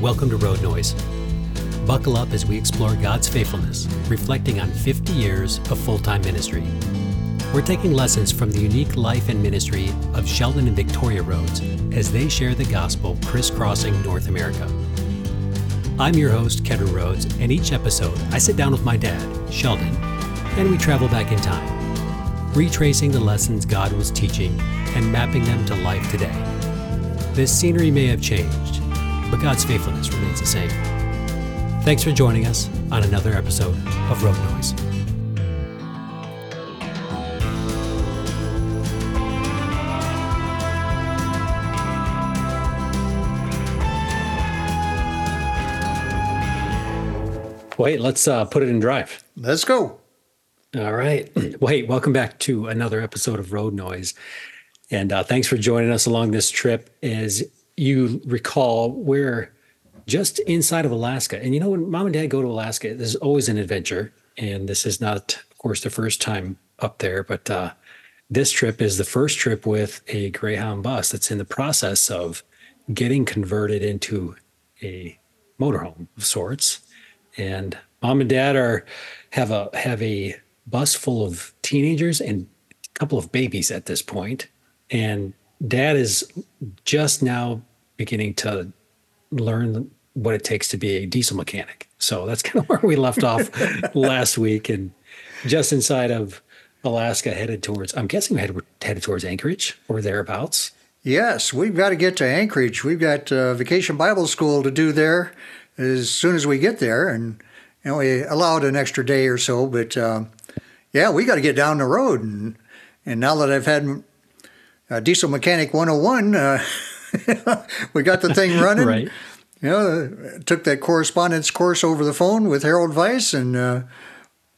Welcome to Road Noise. Buckle up as we explore God's faithfulness, reflecting on 50 years of full time ministry. We're taking lessons from the unique life and ministry of Sheldon and Victoria Rhodes as they share the gospel crisscrossing North America. I'm your host, Kedra Rhodes, and each episode I sit down with my dad, Sheldon, and we travel back in time, retracing the lessons God was teaching and mapping them to life today. This scenery may have changed, but God's faithfulness remains the same. Thanks for joining us on another episode of Road Noise. Wait, let's uh, put it in drive. Let's go. All right. Wait, welcome back to another episode of Road Noise. And uh, thanks for joining us along this trip. As you recall, we're just inside of Alaska. And you know, when mom and dad go to Alaska, there's always an adventure. And this is not, of course, the first time up there, but uh, this trip is the first trip with a Greyhound bus that's in the process of getting converted into a motorhome of sorts. And mom and dad are have a have a bus full of teenagers and a couple of babies at this point. And dad is just now beginning to learn what it takes to be a diesel mechanic. So that's kind of where we left off last week and just inside of Alaska headed towards I'm guessing we headed, headed towards Anchorage or thereabouts. Yes, we've got to get to Anchorage. We've got uh, vacation Bible school to do there as soon as we get there, and you know we allowed an extra day or so. But uh, yeah, we got to get down the road, and and now that I've had uh, Diesel Mechanic 101, uh, we got the thing running. right. You know, took that correspondence course over the phone with Harold Weiss, and uh,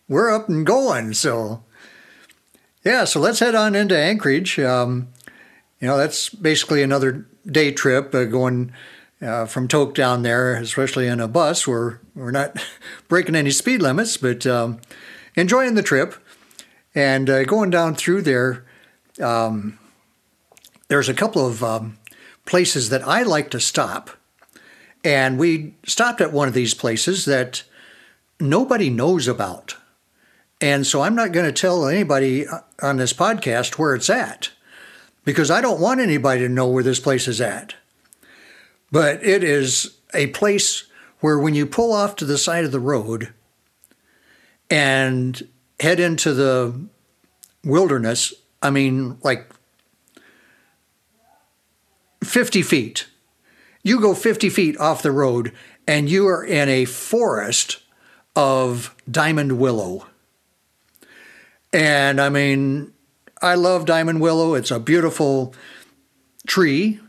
we're up and going. So yeah, so let's head on into Anchorage. Um, you know, that's basically another day trip uh, going uh, from Tok down there, especially in a bus. We're we're not breaking any speed limits, but um, enjoying the trip and uh, going down through there. Um, there's a couple of um, places that I like to stop, and we stopped at one of these places that nobody knows about. And so I'm not going to tell anybody on this podcast where it's at because I don't want anybody to know where this place is at. But it is a place where when you pull off to the side of the road and head into the wilderness, I mean, like 50 feet, you go 50 feet off the road and you are in a forest of diamond willow. And I mean, I love diamond willow. It's a beautiful tree.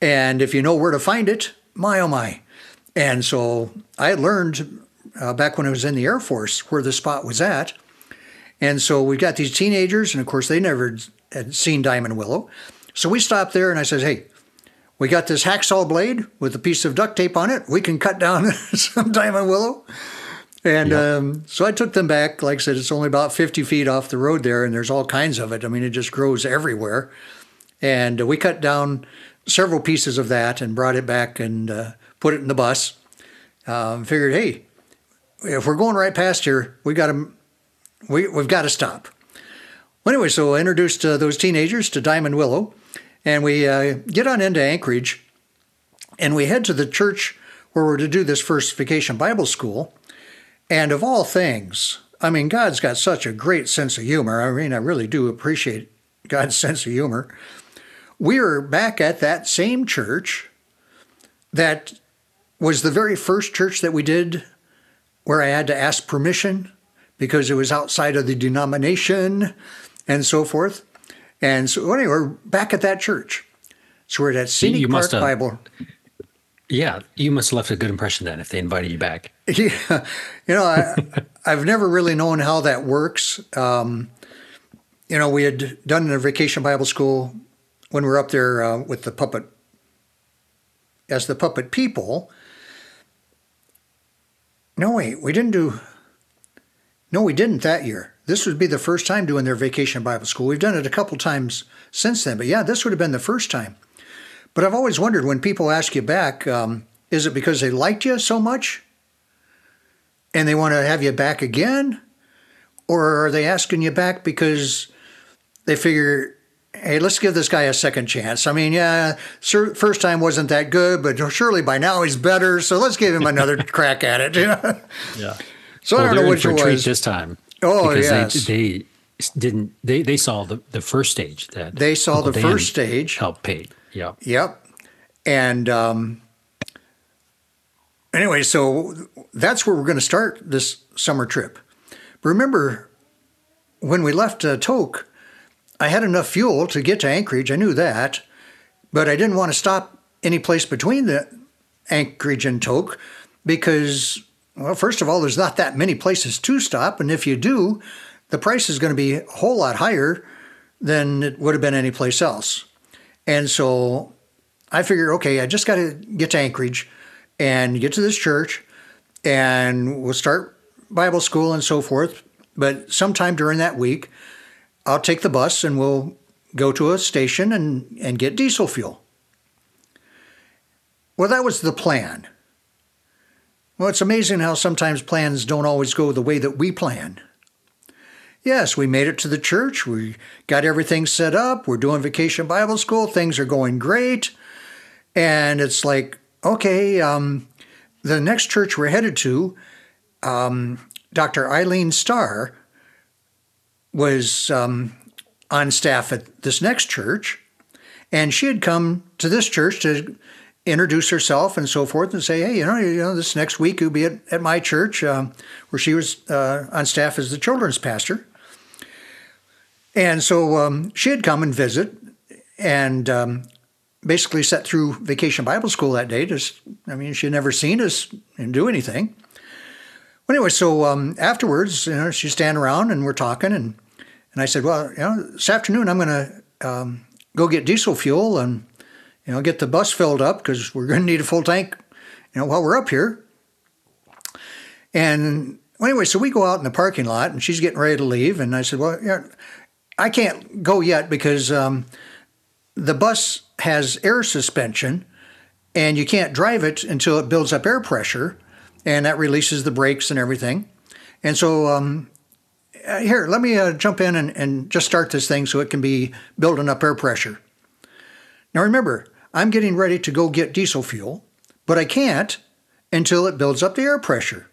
And if you know where to find it, my oh my. And so I had learned uh, back when I was in the Air Force where the spot was at. And so we got these teenagers, and of course, they never had seen diamond willow. So we stopped there and I said, hey, we got this hacksaw blade with a piece of duct tape on it. We can cut down some diamond willow. And yep. um, so I took them back. Like I said, it's only about 50 feet off the road there, and there's all kinds of it. I mean, it just grows everywhere. And uh, we cut down several pieces of that and brought it back and uh, put it in the bus. Um, figured, hey, if we're going right past here, we got to, we, we've got to stop. Well, anyway, so I introduced uh, those teenagers to Diamond Willow, and we uh, get on into Anchorage, and we head to the church where we're to do this first vacation Bible school. And of all things, I mean, God's got such a great sense of humor. I mean, I really do appreciate God's sense of humor. We are back at that same church that was the very first church that we did where I had to ask permission because it was outside of the denomination and so forth. And so, anyway, we're back at that church. So we're at Scenic you Park Bible. Yeah, you must have left a good impression then if they invited you back. Yeah, you know, I, I've never really known how that works. Um, you know, we had done a vacation Bible school when we were up there uh, with the puppet, as the puppet people. No, wait, we didn't do. No, we didn't that year. This would be the first time doing their vacation Bible school. We've done it a couple times since then, but yeah, this would have been the first time. But I've always wondered when people ask you back, um, Is it because they liked you so much and they want to have you back again? Or are they asking you back because they figure, hey, let's give this guy a second chance? I mean, yeah, first time wasn't that good, but surely by now he's better. So let's give him another crack at it. yeah. So well, I don't know which it was. this time. Oh, yes. They, they, didn't they they saw the, the first stage that they saw Uncle the Dan first stage Help pay. Yep. Yep. And um, anyway, so that's where we're going to start this summer trip. Remember, when we left uh, Tok, I had enough fuel to get to Anchorage. I knew that, but I didn't want to stop any place between the Anchorage and Tok because, well, first of all, there's not that many places to stop, and if you do, the price is going to be a whole lot higher than it would have been anyplace else. And so I figured, okay, I just got to get to Anchorage and get to this church, and we'll start Bible school and so forth. But sometime during that week, I'll take the bus and we'll go to a station and, and get diesel fuel. Well, that was the plan. Well, it's amazing how sometimes plans don't always go the way that we plan. Yes, we made it to the church. We got everything set up. We're doing vacation Bible school. Things are going great. And it's like, okay, um, the next church we're headed to, um, Dr. Eileen Starr was um, on staff at this next church. And she had come to this church to introduce herself and so forth and say, hey, you know, you know this next week you'll be at, at my church um, where she was uh, on staff as the children's pastor. And so um, she had come and visit and um, basically sat through Vacation Bible School that day. Just, I mean, she had never seen us and do anything. Well, anyway, so um, afterwards, you know, she's standing around and we're talking, and and I said, well, you know, this afternoon I'm going to um, go get diesel fuel and you know get the bus filled up because we're going to need a full tank, you know, while we're up here. And well, anyway, so we go out in the parking lot, and she's getting ready to leave, and I said, well, yeah, I can't go yet because um, the bus has air suspension and you can't drive it until it builds up air pressure and that releases the brakes and everything. And so, um, uh, here, let me uh, jump in and, and just start this thing so it can be building up air pressure. Now, remember, I'm getting ready to go get diesel fuel, but I can't until it builds up the air pressure.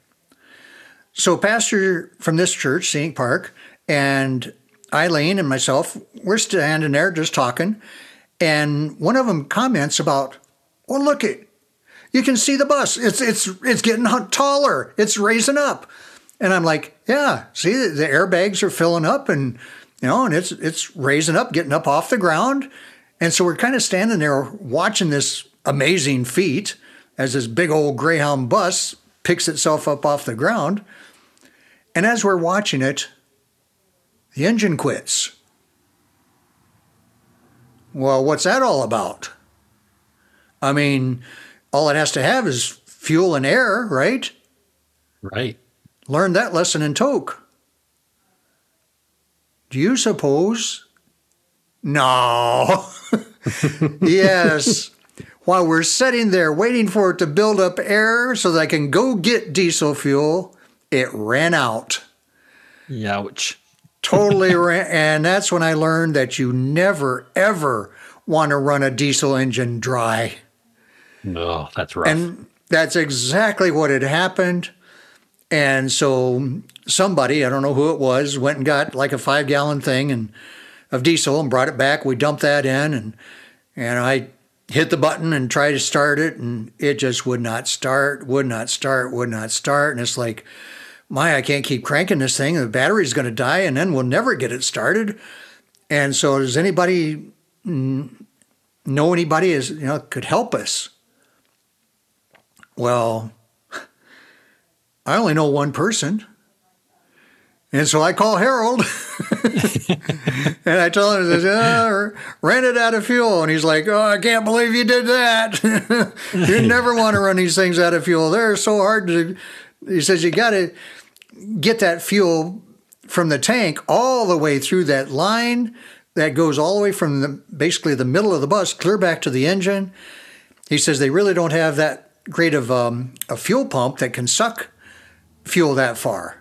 So, pastor from this church, Scenic Park, and Eileen and myself, we're standing there just talking, and one of them comments about, "Well, look it, you can see the bus. It's it's it's getting taller. It's raising up." And I'm like, "Yeah, see, the airbags are filling up, and you know, and it's it's raising up, getting up off the ground." And so we're kind of standing there watching this amazing feat as this big old Greyhound bus picks itself up off the ground. And as we're watching it, the engine quits. Well, what's that all about? I mean, all it has to have is fuel and air, right? Right. Learned that lesson in Tok. Do you suppose? No. yes. While we're sitting there waiting for it to build up air so that I can go get diesel fuel, it ran out. Ouch totally ran. and that's when i learned that you never ever want to run a diesel engine dry no that's right and that's exactly what had happened and so somebody i don't know who it was went and got like a five gallon thing and of diesel and brought it back we dumped that in and and i hit the button and tried to start it and it just would not start would not start would not start and it's like my, I can't keep cranking this thing. The battery's going to die, and then we'll never get it started. And so, does anybody know anybody as you know could help us? Well, I only know one person. And so I call Harold and I tell him, oh, ran it out of fuel. And he's like, Oh, I can't believe you did that. you never want to run these things out of fuel. They're so hard to, he says, You got to, get that fuel from the tank all the way through that line that goes all the way from the, basically the middle of the bus clear back to the engine. He says they really don't have that great of um, a fuel pump that can suck fuel that far.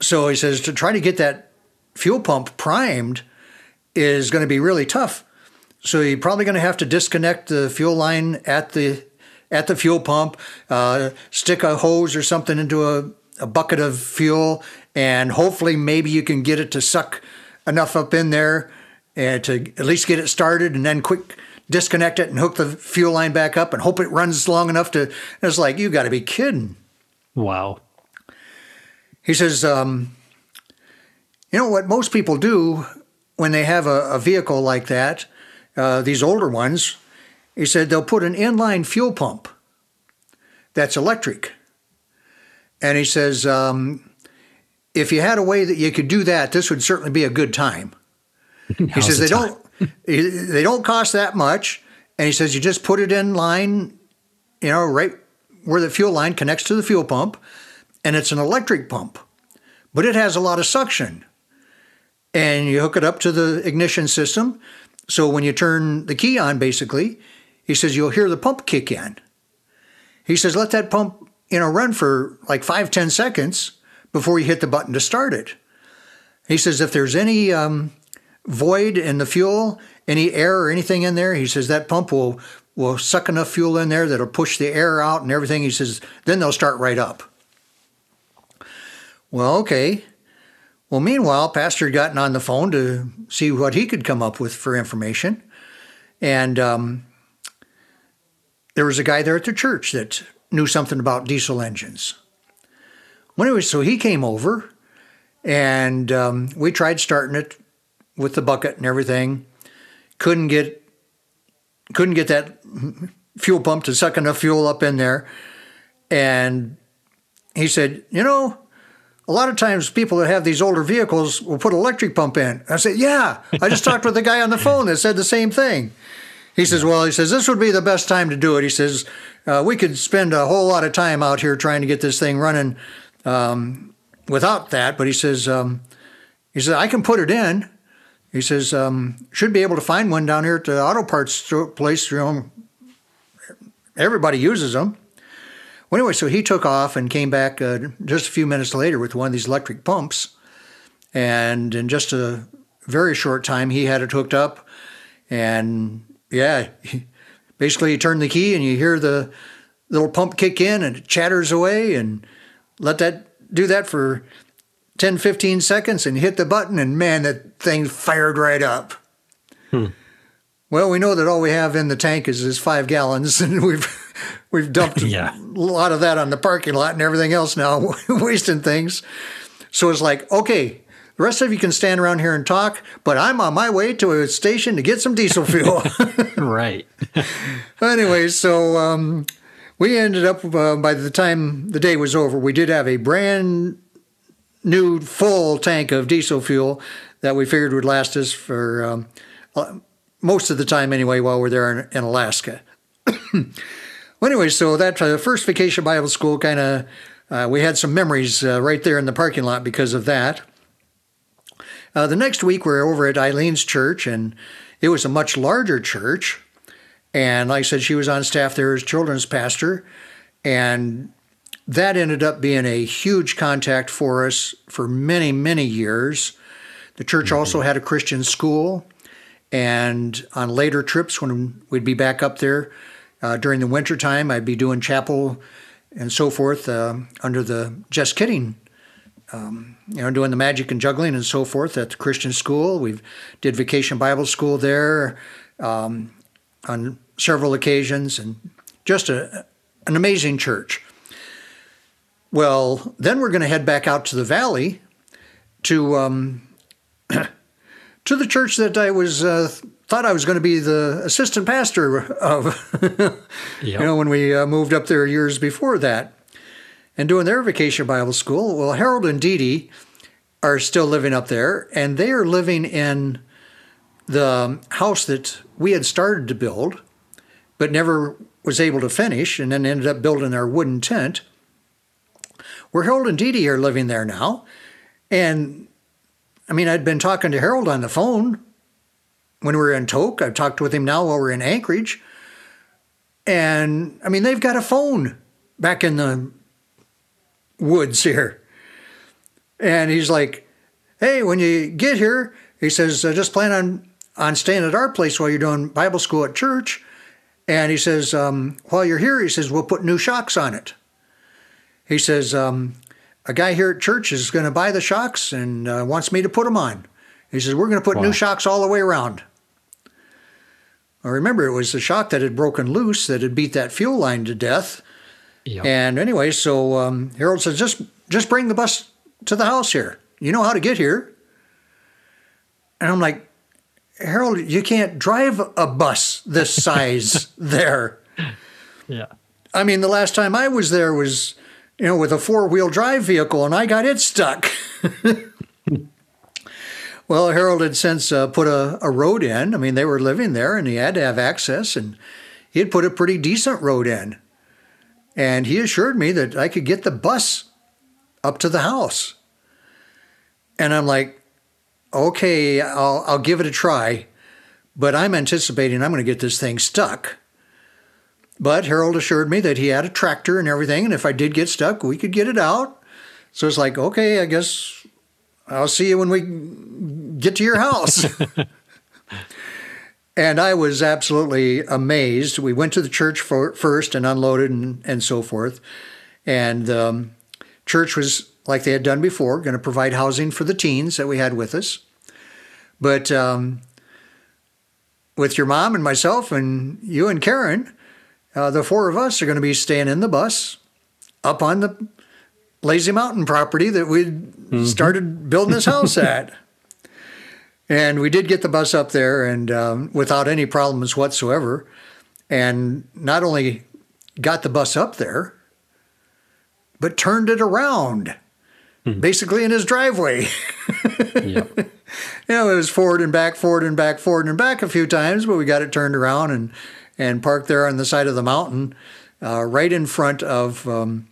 So he says to try to get that fuel pump primed is going to be really tough. So you're probably going to have to disconnect the fuel line at the at the fuel pump, uh, stick a hose or something into a, a bucket of fuel, and hopefully maybe you can get it to suck enough up in there and to at least get it started, and then quick disconnect it and hook the fuel line back up and hope it runs long enough to. it's like you got to be kidding. Wow. He says, um, you know what most people do when they have a, a vehicle like that, uh, these older ones, he said they'll put an inline fuel pump that's electric. And he says, um, if you had a way that you could do that, this would certainly be a good time. he says they time? don't they don't cost that much, and he says you just put it in line, you know, right where the fuel line connects to the fuel pump, and it's an electric pump, but it has a lot of suction, and you hook it up to the ignition system. So when you turn the key on, basically, he says you'll hear the pump kick in. He says let that pump you know run for like five ten seconds before you hit the button to start it. He says if there's any um, void in the fuel, any air or anything in there, he says that pump will will suck enough fuel in there that'll push the air out and everything. He says then they'll start right up. Well, okay. Well, meanwhile, Pastor had gotten on the phone to see what he could come up with for information, and um, there was a guy there at the church that knew something about diesel engines. Well, anyway, so he came over, and um, we tried starting it with the bucket and everything. Couldn't get couldn't get that fuel pump to suck enough fuel up in there. And he said, you know, a lot of times people that have these older vehicles will put electric pump in. I said, yeah, I just talked with the guy on the phone that said the same thing. He says, well, he says, this would be the best time to do it. He says, uh, we could spend a whole lot of time out here trying to get this thing running um, without that. But he says, um, he says, I can put it in. He says, um, should be able to find one down here at the auto parts place. You know, everybody uses them. Well, anyway, so he took off and came back uh, just a few minutes later with one of these electric pumps. And in just a very short time, he had it hooked up. And yeah, basically you turn the key and you hear the little pump kick in and it chatters away and let that do that for 10, 15 seconds and hit the button, and man, that thing fired right up. Hmm. Well, we know that all we have in the tank is, is five gallons, and we've we've dumped yeah. a lot of that on the parking lot and everything else now, wasting things. So it's like, okay, the rest of you can stand around here and talk, but I'm on my way to a station to get some diesel fuel. right. anyway, so um, we ended up uh, by the time the day was over, we did have a brand new full tank of diesel fuel that we figured would last us for um, uh, most of the time anyway while we're there in, in Alaska. well, anyway, so that uh, first vacation Bible school kind of uh, we had some memories uh, right there in the parking lot because of that. Uh, the next week we we're over at Eileen's church, and it was a much larger church. And like I said, she was on staff there as children's pastor, and that ended up being a huge contact for us for many, many years. The church mm-hmm. also had a Christian school, and on later trips when we'd be back up there uh, during the winter time, I'd be doing chapel and so forth uh, under the Just Kidding, um, you know, doing the magic and juggling and so forth at the Christian school. We did vacation Bible school there um, on several occasions, and just a, an amazing church. Well, then we're going to head back out to the valley to um, to the church that I was uh, thought I was going to be the assistant pastor of. yep. You know, when we uh, moved up there years before that, and doing their vacation Bible school. Well, Harold and Dee Dee are still living up there, and they are living in the house that we had started to build, but never was able to finish, and then ended up building our wooden tent where Harold and Dee Dee are living there now. And I mean, I'd been talking to Harold on the phone when we were in Tok. I've talked with him now while we're in Anchorage. And I mean, they've got a phone back in the woods here. And he's like, hey, when you get here, he says, just plan on, on staying at our place while you're doing Bible school at church. And he says, um, while you're here, he says, we'll put new shocks on it. He says, um, a guy here at church is going to buy the shocks and uh, wants me to put them on. He says, we're going to put wow. new shocks all the way around. I remember it was the shock that had broken loose that had beat that fuel line to death. Yep. And anyway, so um, Harold says, just just bring the bus to the house here. You know how to get here. And I'm like, Harold, you can't drive a bus this size there. Yeah. I mean, the last time I was there was, you know, with a four wheel drive vehicle and I got it stuck. well, Harold had since uh, put a, a road in. I mean, they were living there and he had to have access and he had put a pretty decent road in. And he assured me that I could get the bus up to the house. And I'm like, okay, I'll, I'll give it a try, but I'm anticipating I'm going to get this thing stuck. But Harold assured me that he had a tractor and everything, and if I did get stuck, we could get it out. So it's like, okay, I guess I'll see you when we get to your house. and I was absolutely amazed. We went to the church for, first and unloaded and, and so forth. And um, church was like they had done before, going to provide housing for the teens that we had with us. But um, with your mom and myself and you and Karen, uh, the four of us are going to be staying in the bus up on the Lazy Mountain property that we mm-hmm. started building this house at. And we did get the bus up there and um, without any problems whatsoever. And not only got the bus up there, but turned it around hmm. basically in his driveway. yep. You know, it was forward and back, forward and back, forward and back a few times, but we got it turned around and and parked there on the side of the mountain, uh, right in front of um,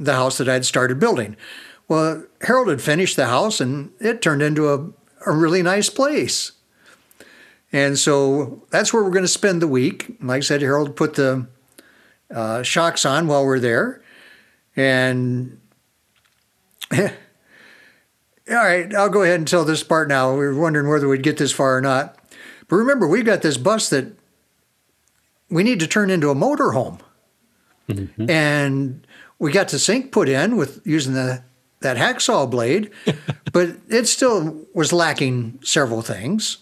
the house that I'd started building. Well, Harold had finished the house, and it turned into a, a really nice place. And so that's where we're going to spend the week. Like I said, Harold put the uh, shocks on while we're there. And all right, I'll go ahead and tell this part now. We were wondering whether we'd get this far or not. But remember, we've got this bus that we need to turn into a motorhome. Mm-hmm. And we got the sink put in with using the that hacksaw blade, but it still was lacking several things.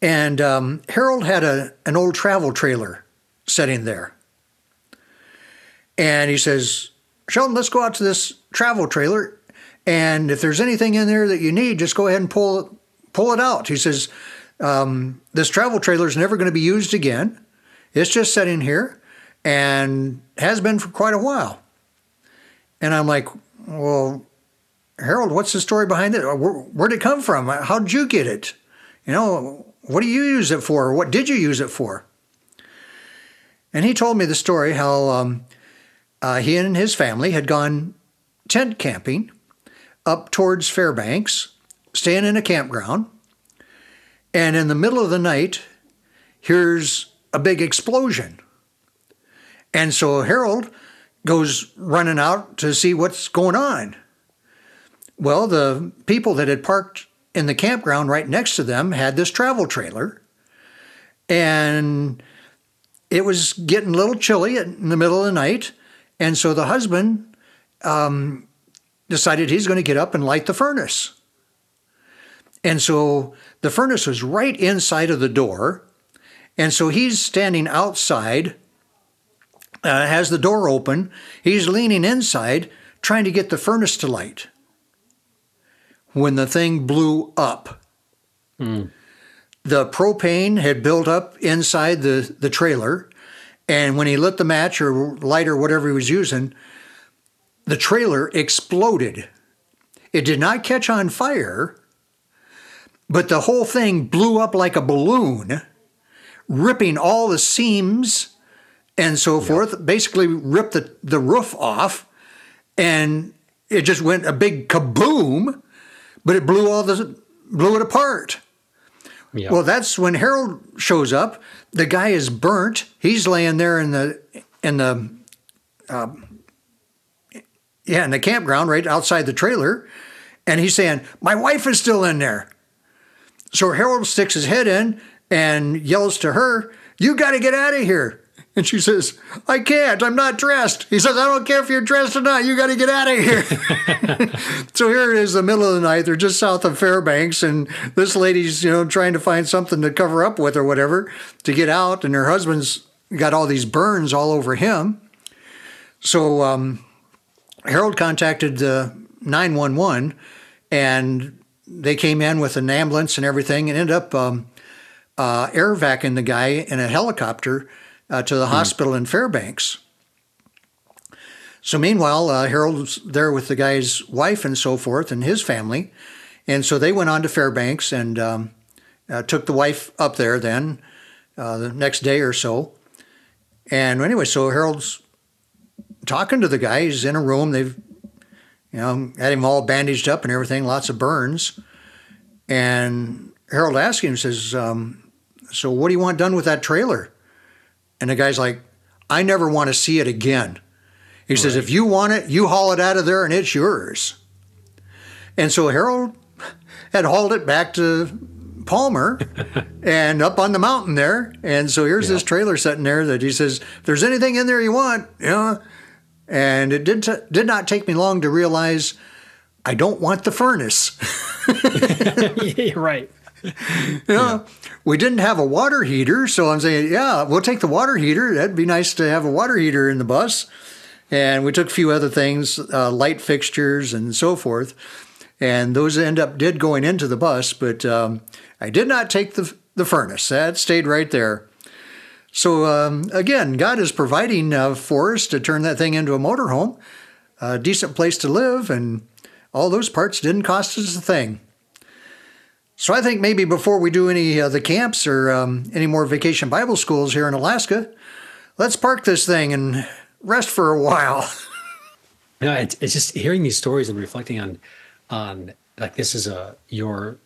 And um, Harold had a an old travel trailer sitting there, and he says, "Sheldon, let's go out to this travel trailer and if there's anything in there that you need, just go ahead and pull pull it out. He says, um, this travel trailer is never going to be used again. It's just sitting here and has been for quite a while. And I'm like, well, Harold, what's the story behind it? Where, where'd it come from? How did you get it? You know, what do you use it for? What did you use it for? And he told me the story how um, uh, he and his family had gone tent camping up towards Fairbanks, staying in a campground. And in the middle of the night, here's a big explosion. And so Harold goes running out to see what's going on. Well, the people that had parked in the campground right next to them had this travel trailer. And it was getting a little chilly in the middle of the night. And so the husband um, decided he's going to get up and light the furnace. And so the furnace was right inside of the door. And so he's standing outside, uh, has the door open. He's leaning inside, trying to get the furnace to light. When the thing blew up, mm. the propane had built up inside the, the trailer. And when he lit the match or light or whatever he was using, the trailer exploded. It did not catch on fire, but the whole thing blew up like a balloon, ripping all the seams and so yep. forth, basically ripped the, the roof off, and it just went a big kaboom, but it blew all the blew it apart. Yeah. Well, that's when Harold shows up. The guy is burnt. He's laying there in the in the uh, yeah in the campground right outside the trailer, and he's saying, "My wife is still in there." So Harold sticks his head in and yells to her, "You got to get out of here!" And she says, I can't. I'm not dressed. He says, I don't care if you're dressed or not. You got to get out of here. so here it is, the middle of the night. They're just south of Fairbanks, and this lady's, you know, trying to find something to cover up with or whatever to get out. And her husband's got all these burns all over him. So um, Harold contacted the 911, and they came in with an ambulance and everything, and ended up um, uh, air vacuuming the guy in a helicopter uh, to the mm. hospital in Fairbanks. So meanwhile, uh, Harold's there with the guy's wife and so forth and his family, and so they went on to Fairbanks and um, uh, took the wife up there then uh, the next day or so. And anyway, so Harold's talking to the guy. He's in a room. They've you know had him all bandaged up and everything, lots of burns. And Harold asks him, says, um, "So what do you want done with that trailer?" And the guy's like, I never want to see it again. He right. says, if you want it, you haul it out of there and it's yours. And so Harold had hauled it back to Palmer and up on the mountain there. And so here's yeah. this trailer sitting there that he says, if there's anything in there you want, you know. And it did, t- did not take me long to realize I don't want the furnace. yeah, right. yeah. we didn't have a water heater, so I'm saying, yeah, we'll take the water heater. That'd be nice to have a water heater in the bus. And we took a few other things, uh, light fixtures and so forth. And those end up did going into the bus, but um, I did not take the, the furnace. That stayed right there. So um, again, God is providing uh, for us to turn that thing into a motorhome, a decent place to live, and all those parts didn't cost us a thing. So I think maybe before we do any of the camps or um, any more vacation Bible schools here in Alaska, let's park this thing and rest for a while. no, it's, it's just hearing these stories and reflecting on on like this is a your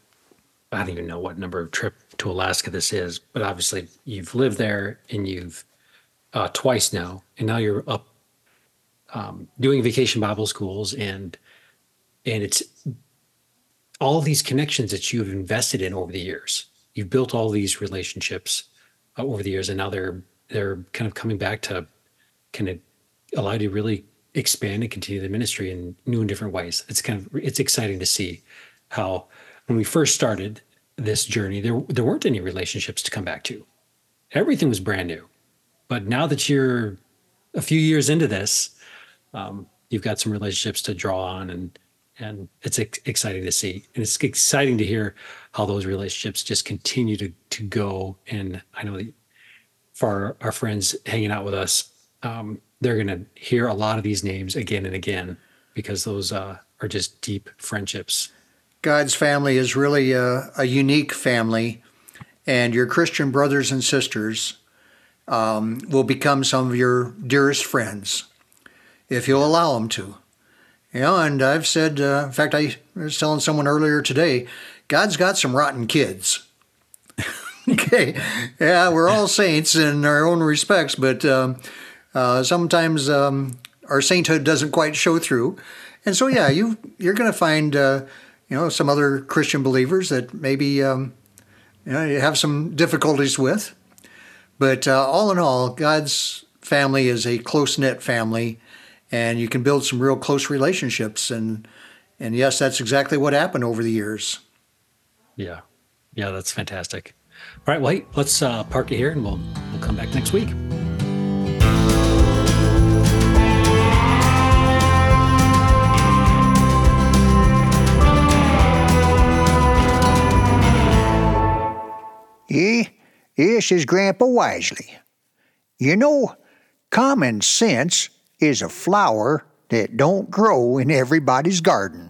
I don't even know what number of trip to Alaska this is, but obviously you've lived there and you've uh, twice now, and now you're up um, doing vacation Bible schools and and it's all these connections that you've invested in over the years. You've built all these relationships uh, over the years, and now they're they're kind of coming back to kind of allow you to really expand and continue the ministry in new and different ways. It's kind of it's exciting to see how when we first started this journey, there there weren't any relationships to come back to. Everything was brand new, but now that you're a few years into this, um, you've got some relationships to draw on and and it's ex- exciting to see. And it's exciting to hear how those relationships just continue to to go. And i know that for our, our friends hanging out with us um, they're going to hear a lot of these names again and again because those uh, are just deep friendships. God's family is really a, a unique family and your christian brothers and sisters um, will become some of your dearest friends if you'll allow them to yeah, and I've said, uh, in fact, I was telling someone earlier today, God's got some rotten kids. okay, yeah, we're all saints in our own respects, but um, uh, sometimes um, our sainthood doesn't quite show through. And so, yeah, you you're going to find, uh, you know, some other Christian believers that maybe um, you know you have some difficulties with. But uh, all in all, God's family is a close knit family and you can build some real close relationships. And and yes, that's exactly what happened over the years. Yeah, yeah, that's fantastic. All right, well, hey, let's uh, park it here, and we'll we'll come back next week. Yeah, this is Grandpa Wisely. You know, common sense is a flower that don't grow in everybody's garden.